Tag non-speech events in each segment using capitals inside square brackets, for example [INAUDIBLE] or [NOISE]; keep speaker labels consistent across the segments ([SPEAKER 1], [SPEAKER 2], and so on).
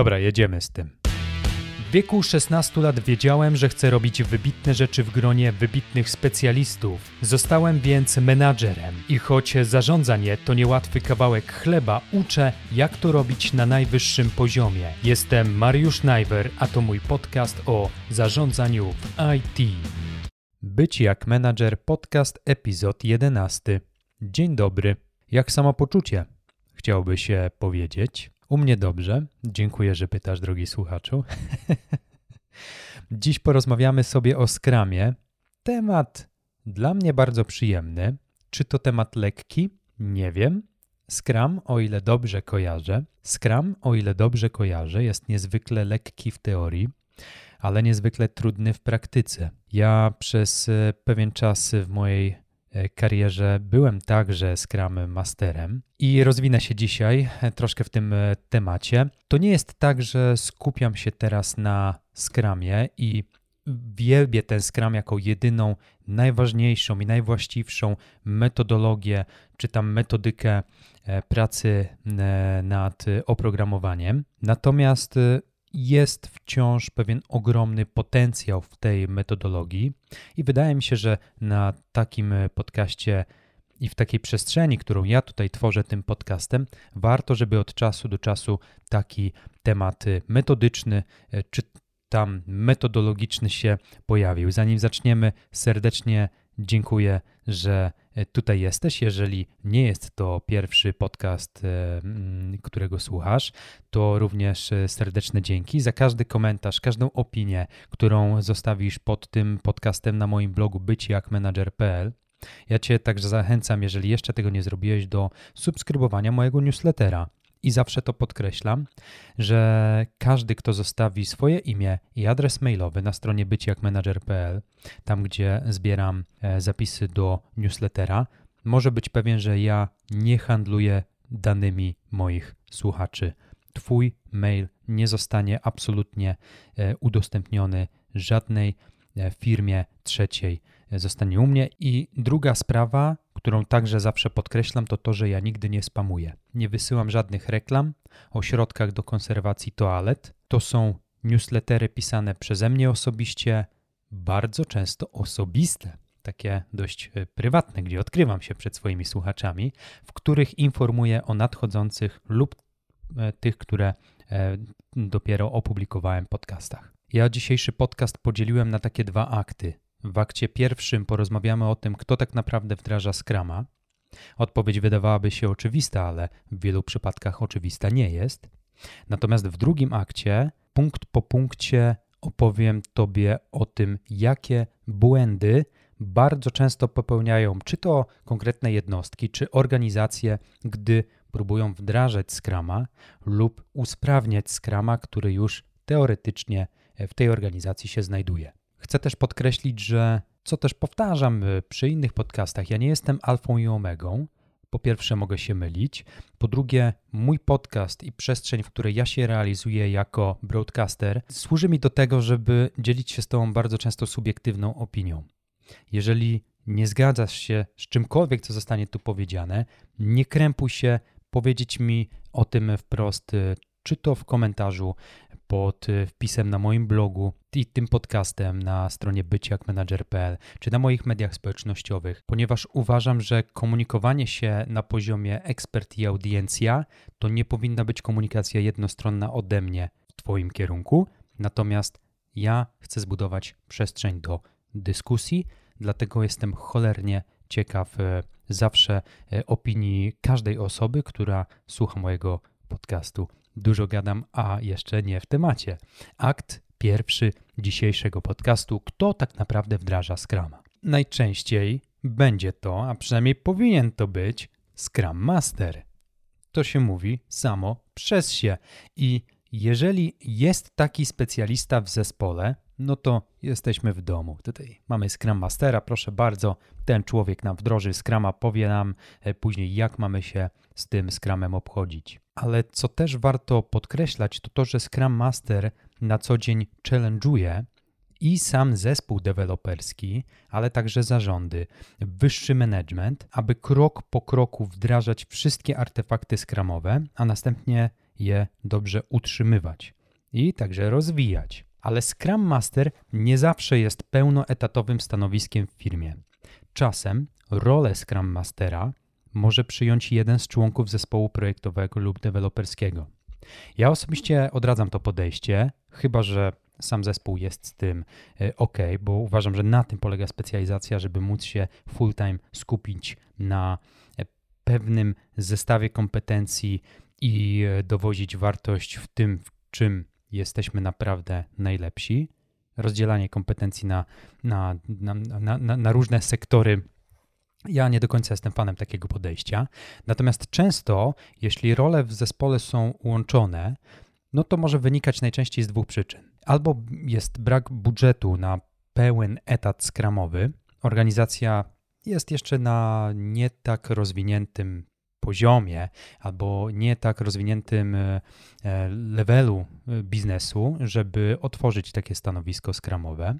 [SPEAKER 1] Dobra, jedziemy z tym. W wieku 16 lat wiedziałem, że chcę robić wybitne rzeczy w gronie wybitnych specjalistów. Zostałem więc menadżerem i choć zarządzanie to niełatwy kawałek chleba, uczę, jak to robić na najwyższym poziomie. Jestem Mariusz Najwer, a to mój podcast o zarządzaniu w IT. Być jak menadżer podcast epizod 11. Dzień dobry. Jak samopoczucie? Chciałby się powiedzieć. U mnie dobrze. Dziękuję, że pytasz, drogi słuchaczu. [LAUGHS] Dziś porozmawiamy sobie o skramie. Temat dla mnie bardzo przyjemny. Czy to temat lekki? Nie wiem. Scrum, o ile dobrze kojarzę, Scrum, o ile dobrze kojarzę, jest niezwykle lekki w teorii, ale niezwykle trudny w praktyce. Ja przez e, pewien czas w mojej karierze byłem także Scrum Masterem i rozwinę się dzisiaj e, troszkę w tym e, temacie. To nie jest tak, że skupiam się teraz na Scrumie i wielbię ten Scrum jako jedyną, najważniejszą i najwłaściwszą metodologię, czy tam metodykę pracy nad oprogramowaniem. Natomiast jest wciąż pewien ogromny potencjał w tej metodologii, i wydaje mi się, że na takim podcaście i w takiej przestrzeni, którą ja tutaj tworzę tym podcastem, warto, żeby od czasu do czasu taki temat metodyczny czy tam metodologiczny się pojawił. Zanim zaczniemy, serdecznie dziękuję, że E, tutaj jesteś. Jeżeli nie jest to pierwszy podcast, e, którego słuchasz, to również e, serdeczne dzięki za każdy komentarz, każdą opinię, którą zostawisz pod tym podcastem na moim blogu byciakmanager.pl. Ja Cię także zachęcam, jeżeli jeszcze tego nie zrobiłeś, do subskrybowania mojego newslettera. I zawsze to podkreślam, że każdy, kto zostawi swoje imię i adres mailowy na stronie byciakmanager.pl, tam gdzie zbieram e, zapisy do newslettera, może być pewien, że ja nie handluję danymi moich słuchaczy. Twój mail nie zostanie absolutnie e, udostępniony żadnej e, firmie trzeciej. Zostanie u mnie. I druga sprawa, którą także zawsze podkreślam, to to, że ja nigdy nie spamuję. Nie wysyłam żadnych reklam o środkach do konserwacji toalet. To są newslettery pisane przeze mnie osobiście, bardzo często osobiste, takie dość e, prywatne, gdzie odkrywam się przed swoimi słuchaczami, w których informuję o nadchodzących lub e, tych, które e, dopiero opublikowałem podcastach. Ja dzisiejszy podcast podzieliłem na takie dwa akty. W akcie pierwszym porozmawiamy o tym, kto tak naprawdę wdraża Scrama. Odpowiedź wydawałaby się oczywista, ale w wielu przypadkach oczywista nie jest. Natomiast w drugim akcie, punkt po punkcie, opowiem Tobie o tym, jakie błędy bardzo często popełniają czy to konkretne jednostki, czy organizacje, gdy próbują wdrażać Scrama lub usprawniać Scrama, który już teoretycznie w tej organizacji się znajduje. Chcę też podkreślić, że co też powtarzam y, przy innych podcastach, ja nie jestem alfą i omegą. Po pierwsze, mogę się mylić. Po drugie, mój podcast i przestrzeń, w której ja się realizuję jako broadcaster, służy mi do tego, żeby dzielić się z Tobą bardzo często subiektywną opinią. Jeżeli nie zgadzasz się z czymkolwiek, co zostanie tu powiedziane, nie krępuj się powiedzieć mi o tym wprost, y, czy to w komentarzu pod y, wpisem na moim blogu i tym podcastem na stronie byciakmanager.pl czy na moich mediach społecznościowych, ponieważ uważam, że komunikowanie się na poziomie ekspert i audiencja to nie powinna być komunikacja jednostronna ode mnie w Twoim kierunku, natomiast ja chcę zbudować przestrzeń do dyskusji, dlatego jestem cholernie ciekaw y, zawsze y, opinii każdej osoby, która słucha mojego podcastu. Dużo gadam, a jeszcze nie w temacie. Akt pierwszy dzisiejszego podcastu: Kto tak naprawdę wdraża Scrama? Najczęściej będzie to, a przynajmniej powinien to być, Scrum Master. To się mówi samo przez się. I jeżeli jest taki specjalista w zespole, no to jesteśmy w domu. Tutaj mamy Scrum Mastera, proszę bardzo, ten człowiek nam wdroży Scrama, powie nam e, później, jak mamy się z tym Scrumem obchodzić. Ale co też warto podkreślać, to to, że Scrum Master na co dzień challenge'uje i sam zespół deweloperski, ale także zarządy, wyższy management, aby krok po kroku wdrażać wszystkie artefakty skramowe, a następnie je dobrze utrzymywać i także rozwijać. Ale Scrum Master nie zawsze jest pełnoetatowym stanowiskiem w firmie. Czasem rolę Scrum Mastera może przyjąć jeden z członków zespołu projektowego lub deweloperskiego. Ja osobiście odradzam to podejście, chyba że sam zespół jest z tym e, ok, bo uważam, że na tym polega specjalizacja, żeby móc się full-time skupić na e, pewnym zestawie kompetencji i e, dowozić wartość w tym, w czym jesteśmy naprawdę najlepsi. Rozdzielanie kompetencji na, na, na, na, na różne sektory ja nie do końca jestem fanem takiego podejścia. Natomiast często, jeśli role w zespole są łączone, no to może wynikać najczęściej z dwóch przyczyn. Albo jest brak budżetu na pełen etat skramowy, organizacja jest jeszcze na nie tak rozwiniętym poziomie albo nie tak rozwiniętym e, e, levelu e, biznesu, żeby otworzyć takie stanowisko skramowe,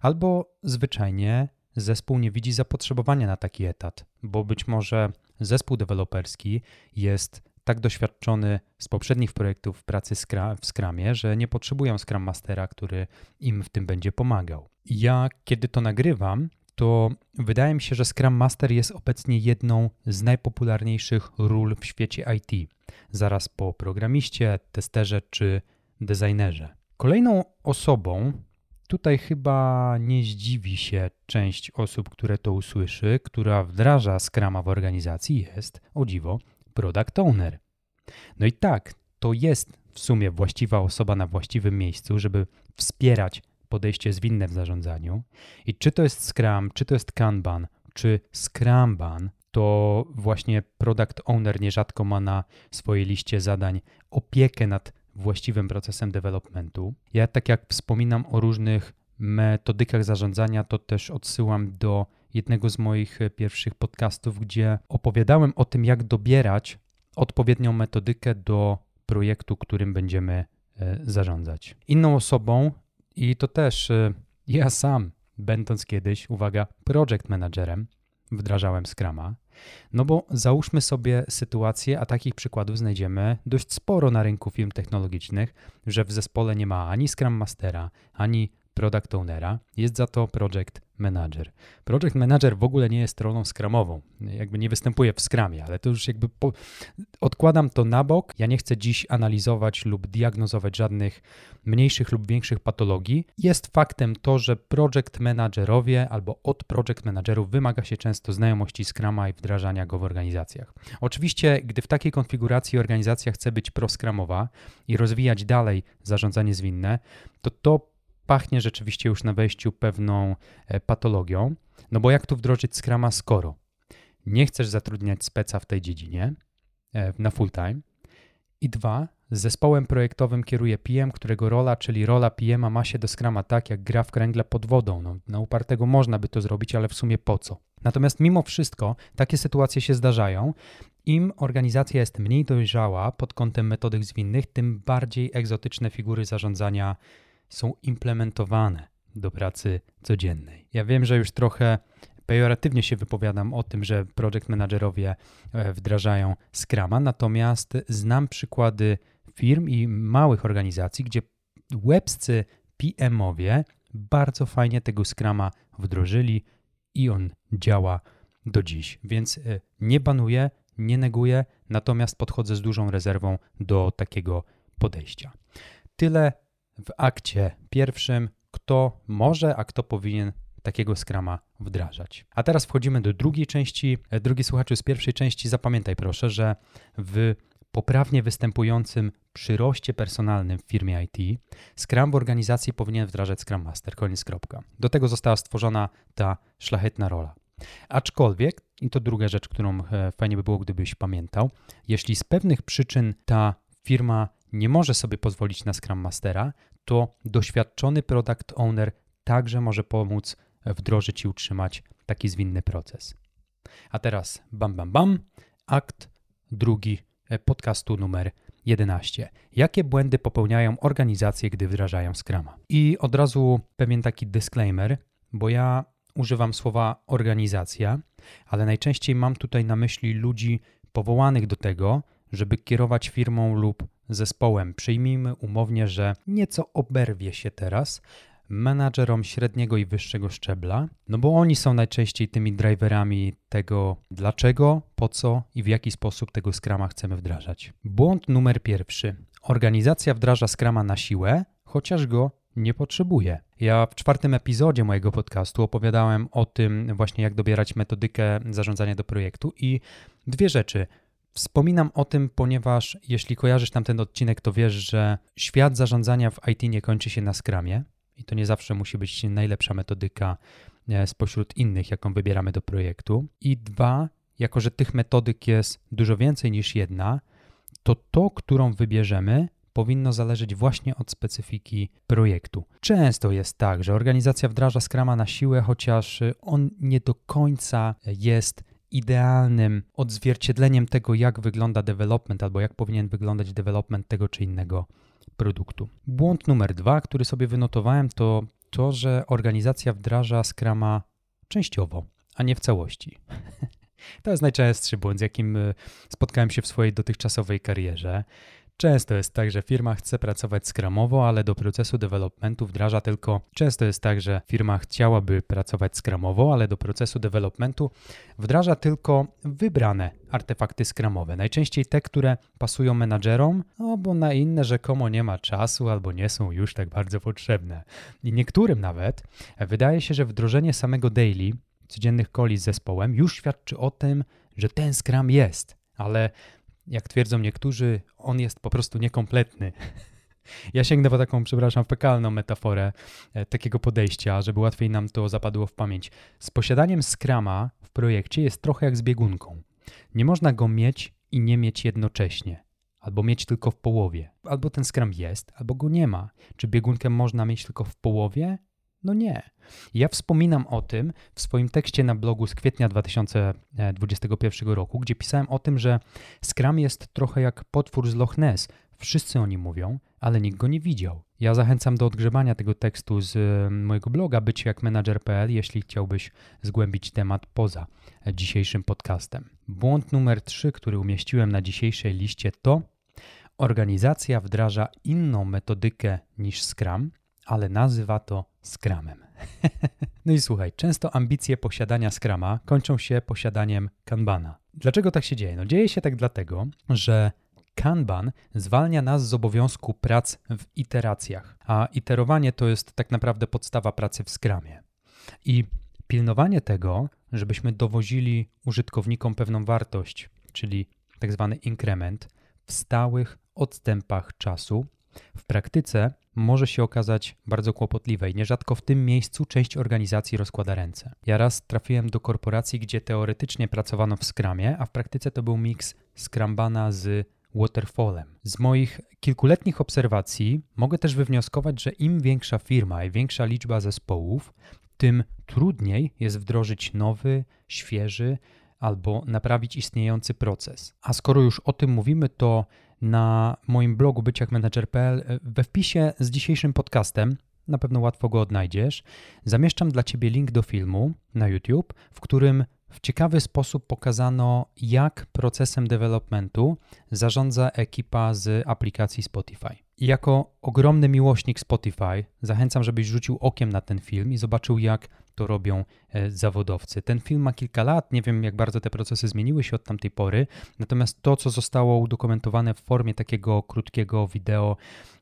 [SPEAKER 1] albo zwyczajnie zespół nie widzi zapotrzebowania na taki etat, bo być może zespół deweloperski jest tak doświadczony z poprzednich projektów pracy w Scrumie, że nie potrzebują Scrum Mastera, który im w tym będzie pomagał. Ja, kiedy to nagrywam, to wydaje mi się, że Scrum Master jest obecnie jedną z najpopularniejszych ról w świecie IT, zaraz po programiście, testerze czy designerze. Kolejną osobą, tutaj chyba nie zdziwi się część osób, które to usłyszy, która wdraża Scrama w organizacji, jest, o dziwo, product owner. No i tak, to jest w sumie właściwa osoba na właściwym miejscu, żeby wspierać podejście zwinne w zarządzaniu. I czy to jest Scrum, czy to jest Kanban, czy Scrumban, to właśnie product owner nierzadko ma na swojej liście zadań opiekę nad właściwym procesem developmentu. Ja tak jak wspominam o różnych metodykach zarządzania, to też odsyłam do jednego z moich pierwszych podcastów, gdzie opowiadałem o tym, jak dobierać odpowiednią metodykę do projektu, którym będziemy e, zarządzać. Inną osobą, i to też e, ja sam, będąc kiedyś, uwaga, project managerem, wdrażałem Scrama, no bo załóżmy sobie sytuację, a takich przykładów znajdziemy dość sporo na rynku firm technologicznych, że w zespole nie ma ani Scrum Mastera, ani product ownera, jest za to project manager. Project manager w ogóle nie jest rolą skramową, jakby nie występuje w skramie, ale to już jakby po... odkładam to na bok. Ja nie chcę dziś analizować lub diagnozować żadnych mniejszych lub większych patologii. Jest faktem to, że project managerowie albo od project managerów wymaga się często znajomości skrama i wdrażania go w organizacjach. Oczywiście, gdy w takiej konfiguracji organizacja chce być proskramowa i rozwijać dalej zarządzanie zwinne, to to pachnie rzeczywiście już na wejściu pewną e, patologią. No bo jak tu wdrożyć Scrama, skoro nie chcesz zatrudniać speca w tej dziedzinie e, na full time i dwa, z zespołem projektowym kieruje PM, którego rola, czyli rola PM ma się do Scrama tak, jak gra w kręgle pod wodą. No, na upartego można by to zrobić, ale w sumie po co? Natomiast mimo wszystko takie sytuacje się zdarzają. Im organizacja jest mniej dojrzała pod kątem metodyk zwinnych, tym bardziej egzotyczne figury zarządzania są implementowane do pracy codziennej. Ja wiem, że już trochę pejoratywnie się wypowiadam o tym, że project managerowie e, wdrażają Scrama, natomiast znam przykłady firm i małych organizacji, gdzie łebscy PM-owie bardzo fajnie tego Scrama wdrożyli i on działa do dziś. Więc e, nie banuję, nie neguję, natomiast podchodzę z dużą rezerwą do takiego podejścia. Tyle w akcie pierwszym, kto może, a kto powinien takiego skrama wdrażać. A teraz wchodzimy do drugiej części. Drugi słuchaczu z pierwszej części, zapamiętaj proszę, że w poprawnie występującym przyroście personalnym w firmie IT, Scrum w organizacji powinien wdrażać Scrum Master. Koniec kropka. Do tego została stworzona ta szlachetna rola. Aczkolwiek, i to druga rzecz, którą e, fajnie by było, gdybyś pamiętał, jeśli z pewnych przyczyn ta firma nie może sobie pozwolić na Scrum Mastera, to doświadczony product owner także może pomóc wdrożyć i utrzymać taki zwinny proces. A teraz bam bam bam, akt drugi e, podcastu numer 11. Jakie błędy popełniają organizacje, gdy wdrażają Scrama? I od razu pewien taki disclaimer, bo ja używam słowa organizacja, ale najczęściej mam tutaj na myśli ludzi powołanych do tego, żeby kierować firmą lub zespołem. Przyjmijmy umownie, że nieco oberwie się teraz menadżerom średniego i wyższego szczebla, no bo oni są najczęściej tymi driverami tego, dlaczego, po co i w jaki sposób tego skrama chcemy wdrażać. Błąd numer pierwszy. Organizacja wdraża skrama na siłę, chociaż go nie potrzebuje. Ja w czwartym epizodzie mojego podcastu opowiadałem o tym właśnie, jak dobierać metodykę zarządzania do projektu i dwie rzeczy. Wspominam o tym, ponieważ jeśli kojarzysz tam ten odcinek, to wiesz, że świat zarządzania w IT nie kończy się na skramie i to nie zawsze musi być najlepsza metodyka e, spośród innych, jaką wybieramy do projektu. I dwa, jako że tych metodyk jest dużo więcej niż jedna, to to, którą wybierzemy, powinno zależeć właśnie od specyfiki projektu. Często jest tak, że organizacja wdraża Scrama na siłę, chociaż on nie do końca jest idealnym odzwierciedleniem tego, jak wygląda development albo jak powinien wyglądać development tego czy innego produktu. Błąd numer dwa, który sobie wynotowałem, to to, że organizacja wdraża Scrama częściowo, a nie w całości. [LAUGHS] To jest najczęstszy błąd, z jakim e, spotkałem się w swojej dotychczasowej karierze. Często jest tak, że firma chce pracować skramowo, ale do procesu developmentu wdraża tylko. Często jest tak, że firma chciałaby pracować skramowo, ale do procesu developmentu wdraża tylko wybrane artefakty skramowe. Najczęściej te, które pasują menadżerom, no bo na inne rzekomo nie ma czasu albo nie są już tak bardzo potrzebne. I niektórym nawet wydaje się, że wdrożenie samego daily, codziennych coli z zespołem, już świadczy o tym, że ten skram jest. Ale jak twierdzą niektórzy, on jest po prostu niekompletny. [LAUGHS] Ja sięgnę po taką, przepraszam, fekalną metaforę e, takiego podejścia, żeby łatwiej nam to zapadło w pamięć. Z posiadaniem skrama w projekcie jest trochę jak z biegunką. Nie można go mieć i nie mieć jednocześnie, albo mieć tylko w połowie. Albo ten skram jest, albo go nie ma. Czy biegunkę można mieć tylko w połowie, no nie. Ja wspominam o tym w swoim tekście na blogu z kwietnia 2021 roku, gdzie pisałem o tym, że Scrum jest trochę jak potwór z Loch Ness. Wszyscy o nim mówią, ale nikt go nie widział. Ja zachęcam do odgrzebania tego tekstu z mojego bloga byciejjakmenadżer.pl, jeśli chciałbyś zgłębić temat poza dzisiejszym podcastem. Błąd numer 3, który umieściłem na dzisiejszej liście to organizacja wdraża inną metodykę niż Scrum, ale nazywa to Scrumem. [LAUGHS] no i słuchaj, często ambicje posiadania Scrama kończą się posiadaniem Kanbana. Dlaczego tak się dzieje? No dzieje się tak dlatego, że Kanban zwalnia nas z obowiązku prac w iteracjach, a iterowanie to jest tak naprawdę podstawa pracy w Scrumie. I pilnowanie tego, żebyśmy dowozili użytkownikom pewną wartość, czyli tak zwany inkrement, w stałych odstępach czasu, w praktyce może się okazać bardzo kłopotliwe i nierzadko w tym miejscu część organizacji rozkłada ręce. Ja raz trafiłem do korporacji, gdzie teoretycznie pracowano w Scrumie, a w praktyce to był miks Scrambana z waterfallem. Z moich kilkuletnich obserwacji mogę też wywnioskować, że im większa firma i większa liczba zespołów, tym trudniej jest wdrożyć nowy, świeży albo naprawić istniejący proces. A skoro już o tym mówimy, to na moim blogu byciakmanager.pl e, we wpisie z dzisiejszym podcastem, na pewno łatwo go odnajdziesz, zamieszczam dla Ciebie link do filmu na YouTube, w którym w ciekawy sposób pokazano, jak procesem developmentu zarządza ekipa z aplikacji Spotify. I jako ogromny miłośnik Spotify zachęcam, żebyś rzucił okiem na ten film i zobaczył, jak to robią e, zawodowcy. Ten film ma kilka lat, nie wiem jak bardzo te procesy zmieniły się od tamtej pory, natomiast to, co zostało udokumentowane w formie takiego krótkiego wideo,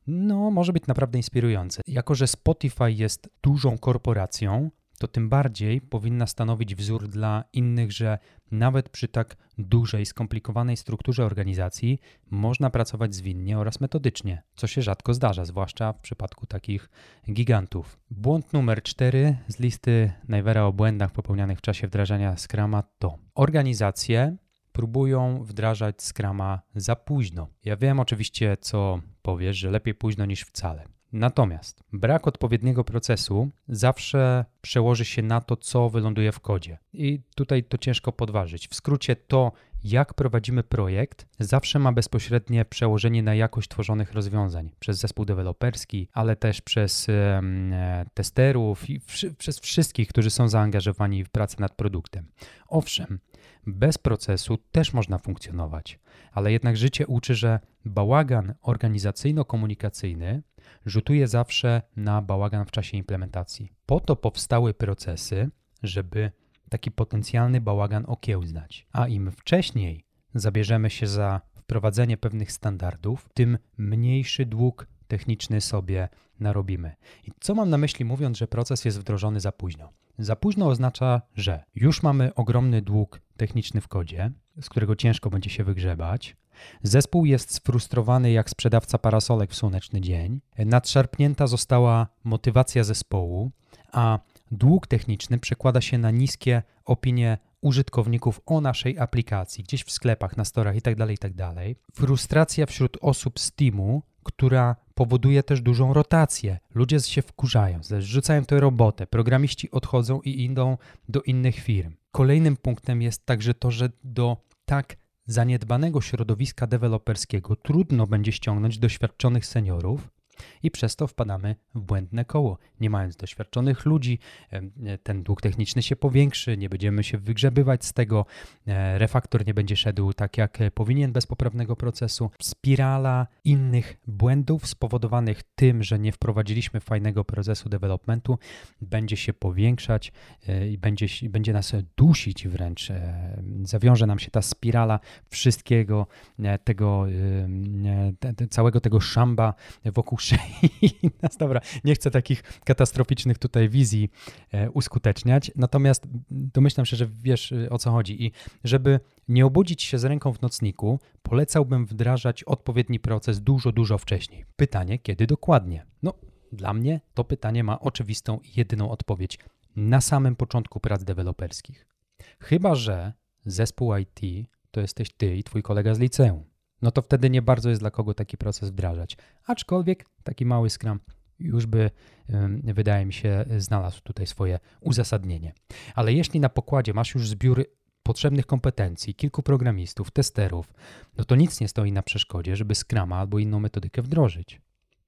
[SPEAKER 1] no może być naprawdę inspirujące. Jako, że Spotify jest dużą korporacją, to tym bardziej powinna stanowić wzór dla innych, że nawet przy tak dużej, skomplikowanej strukturze organizacji można pracować zwinnie oraz metodycznie, co się rzadko zdarza, zwłaszcza w przypadku takich gigantów. Błąd numer cztery z listy Najwera o błędach popełnianych w czasie wdrażania Scrama to organizacje próbują wdrażać Scrama za późno. Ja wiem oczywiście, co powiesz, że lepiej późno niż wcale. Natomiast brak odpowiedniego procesu zawsze przełoży się na to, co wyląduje w kodzie. I tutaj to ciężko podważyć. W skrócie to, jak prowadzimy projekt, zawsze ma bezpośrednie przełożenie na jakość tworzonych rozwiązań przez zespół deweloperski, ale też przez e, testerów i przez wszystkich, którzy są zaangażowani w pracę nad produktem. Owszem, bez procesu też można funkcjonować, ale jednak życie uczy, że bałagan organizacyjno-komunikacyjny rzutuje zawsze na bałagan w czasie implementacji. Po to powstały procesy, żeby taki potencjalny bałagan okiełznać. A im wcześniej zabierzemy się za wprowadzenie pewnych standardów, tym mniejszy dług techniczny sobie narobimy. I co mam na myśli mówiąc, że proces jest wdrożony za późno? Za późno oznacza, że już mamy ogromny dług techniczny w kodzie, z którego ciężko będzie się wygrzebać. Zespół jest sfrustrowany jak sprzedawca parasolek w słoneczny dzień. Nadszarpnięta została motywacja zespołu, a dług techniczny przekłada się na niskie opinie użytkowników o naszej aplikacji, gdzieś w sklepach, na storach itd., tak itd. Tak Frustracja wśród osób z teamu, która powoduje też dużą rotację. Ludzie się wkurzają, rzucają tę robotę, programiści odchodzą i idą do innych firm. Kolejnym punktem jest także to, że do tak zaniedbanego środowiska deweloperskiego trudno będzie ściągnąć doświadczonych seniorów, i przez to wpadamy w błędne koło. Nie mając doświadczonych ludzi, ten dług techniczny się powiększy, nie będziemy się wygrzebywać z tego, e, refaktor nie będzie szedł tak jak powinien bez poprawnego procesu. Spirala innych błędów spowodowanych tym, że nie wprowadziliśmy fajnego procesu developmentu, będzie się powiększać e, i będzie, będzie nas dusić wręcz. E, zawiąże nam się ta spirala wszystkiego tego, całego tego szamba wokół [LAUGHS] nas. Dobra, nie chcę takich katastroficznych tutaj wizji e, uskuteczniać, natomiast domyślam się, że wiesz e, o co chodzi i żeby nie obudzić się z ręką w nocniku, polecałbym wdrażać odpowiedni proces dużo, dużo wcześniej. Pytanie, kiedy dokładnie? No, dla mnie to pytanie ma oczywistą i jedyną odpowiedź na samym początku prac deweloperskich. Chyba, że zespół IT to jesteś ty i twój kolega z liceum no to wtedy nie bardzo jest dla kogo taki proces wdrażać. Aczkolwiek taki mały Scrum już by, wydaje mi się, znalazł tutaj swoje uzasadnienie. Ale jeśli na pokładzie masz już zbiór potrzebnych kompetencji, kilku programistów, testerów, no to nic nie stoi na przeszkodzie, żeby Scrama albo inną metodykę wdrożyć.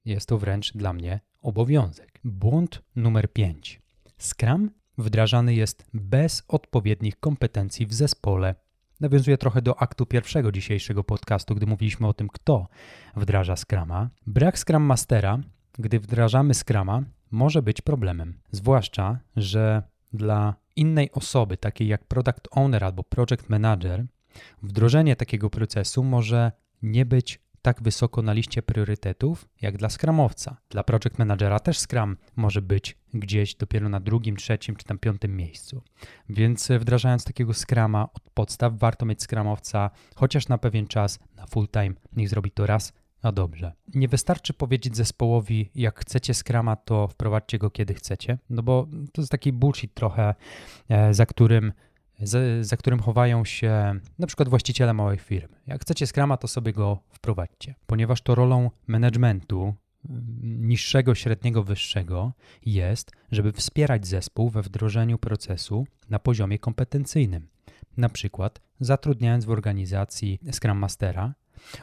[SPEAKER 1] Jest to wręcz dla mnie obowiązek. Błąd numer 5. Scrum wdrażany jest bez odpowiednich kompetencji w zespole Nawiązuje trochę do aktu pierwszego dzisiejszego podcastu, gdy mówiliśmy o tym, kto wdraża Scrama. Brak Scrum Mastera, gdy wdrażamy Scrama, może być problemem. Zwłaszcza, że dla innej osoby, takiej jak Product Owner albo Project Manager, wdrożenie takiego procesu może nie być tak wysoko na liście priorytetów jak dla Scrumowca. Dla Project Managera też Scrum może być gdzieś dopiero na drugim, trzecim czy tam piątym miejscu. Więc wdrażając takiego Scrama od podstaw, warto mieć Scrumowca chociaż na pewien czas, na full time. Niech zrobi to raz, a dobrze. Nie wystarczy powiedzieć zespołowi, jak chcecie Scrama, to wprowadźcie go kiedy chcecie, no bo to jest taki bullshit trochę, e, za którym za którym chowają się na przykład właściciele małych firm. Jak chcecie Scrama, to sobie go wprowadźcie, ponieważ to rolą managementu mm, niższego, średniego, wyższego jest, żeby wspierać zespół we wdrożeniu procesu na poziomie kompetencyjnym. Na przykład zatrudniając w organizacji Scrum Mastera,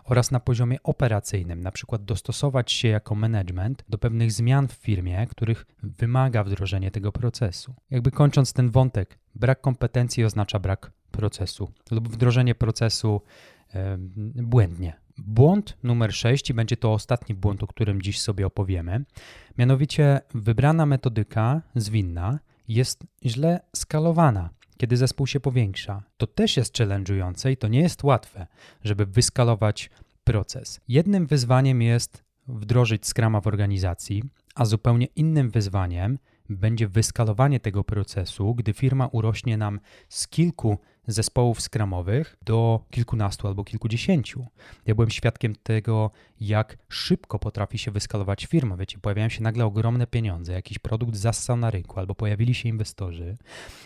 [SPEAKER 1] oraz na poziomie operacyjnym, na przykład dostosować się jako management do pewnych zmian w firmie, których wymaga wdrożenie tego procesu. Jakby kończąc ten wątek, brak kompetencji oznacza brak procesu lub wdrożenie procesu błędnie. Błąd numer 6 i będzie to ostatni błąd, o którym dziś sobie opowiemy. Mianowicie wybrana metodyka zwinna jest źle skalowana kiedy zespół się powiększa. To też jest challenge'ujące i to nie jest łatwe, żeby wyskalować proces. Jednym wyzwaniem jest wdrożyć Scrama w organizacji, a zupełnie innym wyzwaniem będzie wyskalowanie tego procesu, gdy firma urośnie nam z kilku zespołów skramowych do kilkunastu albo kilkudziesięciu. Ja byłem świadkiem tego, jak szybko potrafi się wyskalować firma. Wiecie, pojawiają się nagle ogromne pieniądze, jakiś produkt zassał na rynku, albo pojawili się inwestorzy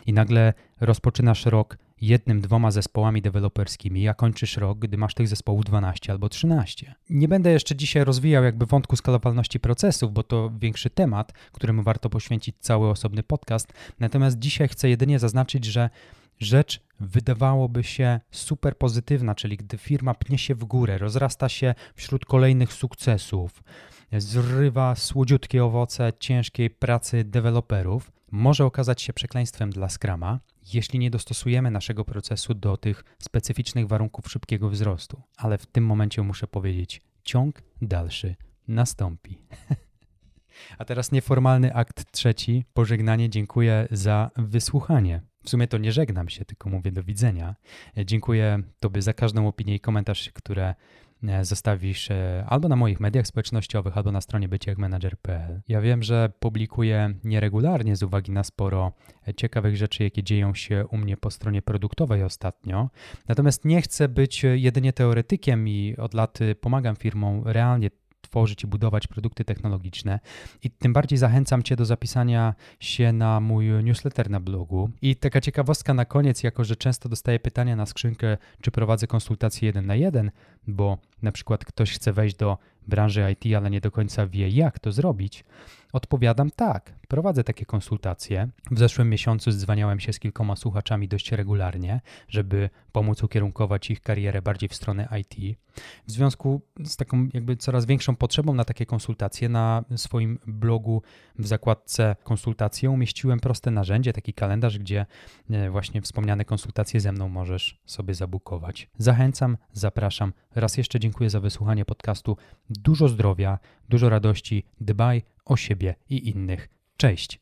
[SPEAKER 1] i nagle rozpoczynasz rok jednym, dwoma zespołami deweloperskimi, a kończysz rok, gdy masz tych zespołów 12 albo 13. Nie będę jeszcze dzisiaj rozwijał jakby wątku skalowalności procesów, bo to większy temat, któremu warto poświęcić cały osobny podcast. Natomiast dzisiaj chcę jedynie zaznaczyć, że rzecz wydawałoby się super pozytywna, czyli gdy firma pnie się w górę, rozrasta się wśród kolejnych sukcesów, zrywa słodziutkie owoce ciężkiej pracy deweloperów, może okazać się przekleństwem dla Scrama, jeśli nie dostosujemy naszego procesu do tych specyficznych warunków szybkiego wzrostu. Ale w tym momencie muszę powiedzieć, ciąg dalszy nastąpi. [LAUGHS] A teraz nieformalny akt trzeci, pożegnanie. Dziękuję za wysłuchanie. W sumie to nie żegnam się, tylko mówię do widzenia. Dziękuję Tobie za każdą opinię i komentarz, które e, zostawisz e, albo na moich mediach społecznościowych, albo na stronie byciakmanager.pl. Ja wiem, że publikuję nieregularnie z uwagi na sporo e, ciekawych rzeczy, jakie dzieją się u mnie po stronie produktowej ostatnio. Natomiast nie chcę być jedynie teoretykiem i od lat pomagam firmom realnie tworzyć i budować produkty technologiczne. I tym bardziej zachęcam Cię do zapisania się na mój newsletter na blogu. I taka ciekawostka na koniec, jako że często dostaję pytania na skrzynkę, czy prowadzę konsultacje jeden na jeden, bo na przykład ktoś chce wejść do branży IT, ale nie do końca wie, jak to zrobić, odpowiadam tak. Prowadzę takie konsultacje. W zeszłym miesiącu zdzwaniałem się z kilkoma słuchaczami dość regularnie, żeby pomóc ukierunkować ich karierę bardziej w stronę IT. W związku z taką jakby coraz większą potrzebą na takie konsultacje, na swoim blogu w zakładce konsultacje umieściłem proste narzędzie, taki kalendarz, gdzie e, właśnie wspomniane konsultacje ze mną możesz sobie zabukować. Zachęcam, zapraszam. Raz jeszcze dziękuję za wysłuchanie podcastu. Dużo zdrowia, dużo radości, dbaj o siebie i innych. Cześć!